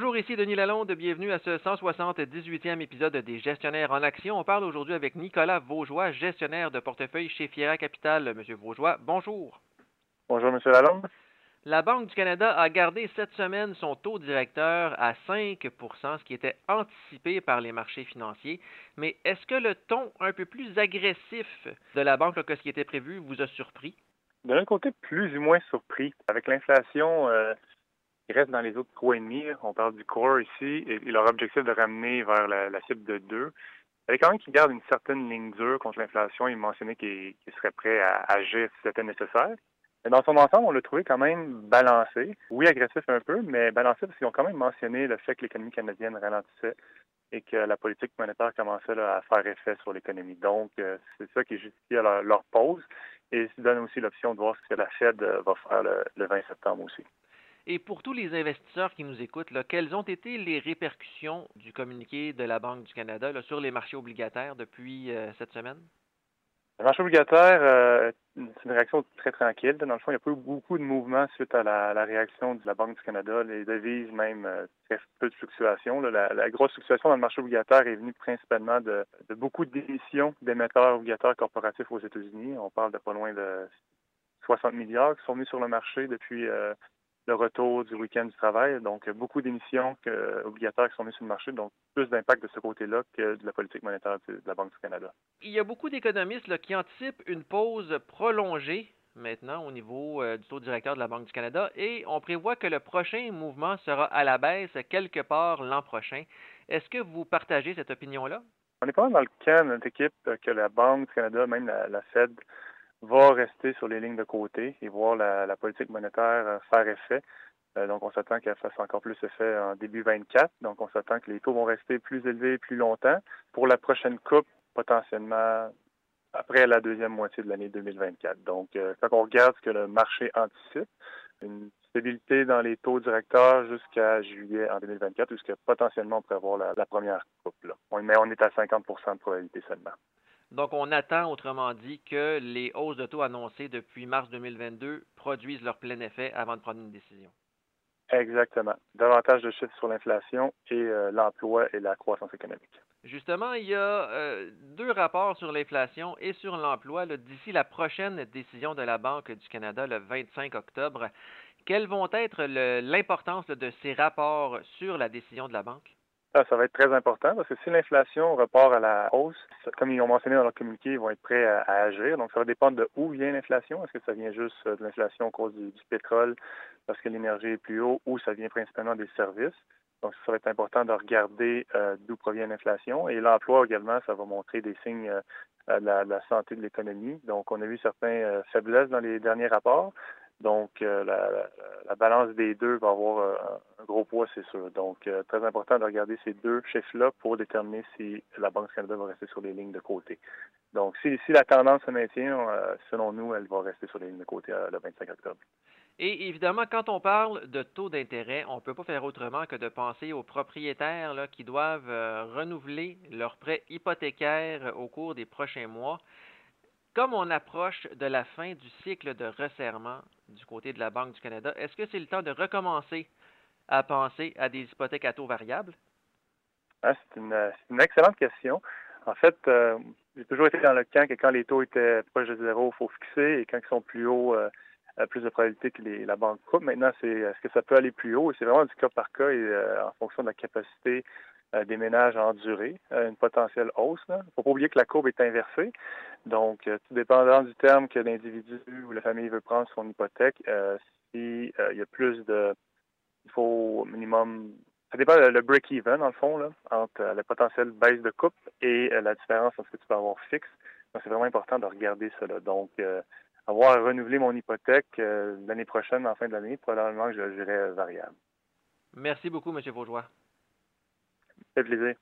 Bonjour, ici Denis Lalonde. Bienvenue à ce 178e épisode des Gestionnaires en action. On parle aujourd'hui avec Nicolas Vaugeois, gestionnaire de portefeuille chez Fiera Capital. Monsieur Vaugeois, bonjour. Bonjour, Monsieur Lalonde. La Banque du Canada a gardé cette semaine son taux directeur à 5% ce qui était anticipé par les marchés financiers. Mais est-ce que le ton un peu plus agressif de la Banque que ce qui était prévu vous a surpris? D'un côté, plus ou moins surpris. Avec l'inflation, euh, il reste dans les autres 3,5. On parle du core ici et, leur objectif de ramener vers la, cible de 2. Avec quand même qui garde une certaine ligne dure contre l'inflation. Il mentionnait qu'il serait prêt à agir si c'était nécessaire. Dans son ensemble, on l'a trouvé quand même balancé. Oui, agressif un peu, mais balancé parce qu'ils ont quand même mentionné le fait que l'économie canadienne ralentissait et que la politique monétaire commençait à faire effet sur l'économie. Donc, euh, c'est ça qui justifie leur, leur pause et ça donne aussi l'option de voir ce que la Fed euh, va faire le 20 septembre aussi. Et pour tous les investisseurs qui nous écoutent, quelles ont été les répercussions du communiqué de la Banque du Canada sur les marchés obligataires depuis euh, cette semaine? Le marché obligataire, euh, c'est une réaction très tranquille. Dans le fond, il n'y a pas eu beaucoup de mouvements suite à la, réaction de la Banque du Canada. Les devises, même, euh, très peu de fluctuations. La, grosse fluctuation dans le marché obligataire est venue principalement de, beaucoup d'émissions d'émetteurs obligataires corporatifs aux États-Unis. On parle de pas loin de 60 milliards qui sont venus sur le marché depuis le retour du week-end du travail. Donc, beaucoup d'émissions obligataires qui sont mises sur le marché, donc plus d'impact de ce côté-là que de la politique monétaire de la Banque du Canada. Il y a beaucoup d'économistes qui anticipent une pause prolongée maintenant au niveau euh, du taux directeur de la Banque du Canada et on prévoit que le prochain mouvement sera à la baisse quelque part l'an prochain. Est-ce que vous partagez cette opinion-là? On est pas dans le cas de notre équipe que la Banque du Canada, même la Fed, va rester sur les lignes de côté et voir la, politique monétaire euh, faire effet. Euh, donc, on s'attend qu'elle fasse encore plus effet en début 24. Donc, on s'attend que les taux vont rester plus élevés plus longtemps. Pour la prochaine coupe, potentiellement après la deuxième moitié de l'année 2024. Donc, euh, quand on regarde ce que le marché anticipe, une stabilité dans les taux directeurs jusqu'à juillet en 2024, jusqu'à potentiellement on pourrait avoir la, première coupe. Là. mais on est à 50% de probabilité seulement. Donc, on attend, autrement dit, que les hausses de taux annoncées depuis mars 2022 produisent leur plein effet avant de prendre une décision. Exactement. Davantage de chiffres sur l'inflation et euh, l'emploi et la croissance économique. Justement, il y a euh, deux rapports sur l'inflation et sur l'emploi d'ici la prochaine décision de la Banque du Canada le 25 octobre. Quelles vont être l'importance de ces rapports sur la décision de la Banque? Ça, va être très important parce que si l'inflation repart à la hausse, comme ils ont mentionné dans leur communiqué, ils vont être prêts à, agir. Donc, ça va dépendre de où vient l'inflation. Est-ce que ça vient juste de l'inflation à cause du, pétrole parce que l'énergie est plus haut ou ça vient principalement des services? Donc, ça va être important de regarder euh, d'où provient l'inflation. Et l'emploi également, ça va montrer des signes euh, de, la, santé de l'économie. Donc, on a vu certaines euh, faiblesses dans les derniers rapports. Donc, euh, la, balance des deux va avoir euh, un gros poids, c'est sûr. Donc, euh, très important de regarder ces deux chiffres-là pour déterminer si la Banque du Canada va rester sur les lignes de côté. Donc, si, la tendance se maintient, selon nous, elle va rester sur les lignes de côté le 25 octobre. Et évidemment, quand on parle de taux d'intérêt, on ne peut pas faire autrement que de penser aux propriétaires qui doivent renouveler leurs prêts hypothécaires au cours des prochains mois. Comme on approche de la fin du cycle de resserrement du côté de la Banque du Canada, est-ce que c'est le temps de recommencer à penser à des hypothèques à taux variables? Ah, c'est, une, excellente question. En fait, euh, j'ai toujours été dans le camp que quand les taux étaient proches de zéro, il faut fixer, et quand ils sont plus hauts, euh, plus de probabilité que la banque coupe. Maintenant, c'est est-ce que ça peut aller plus haut? C'est vraiment du cas par cas et euh, en fonction de la capacité des ménages à endurer euh, une potentielle hausse. Il ne faut pas oublier que la courbe est inversée. Donc, euh, tout dépendant du terme que l'individu ou la famille veut prendre son hypothèque, s'il y a plus de... Il faut au minimum... Ça dépend le break-even, dans le fond, là, entre la potentielle baisse de coupe et la différence entre ce que tu peux avoir fixe. Donc, c'est vraiment important de regarder cela. Donc, avoir renouvelé mon hypothèque l'année prochaine, en fin de l'année, probablement que je gérerai variable. Merci beaucoup, M. Vaugeois. helt riktig.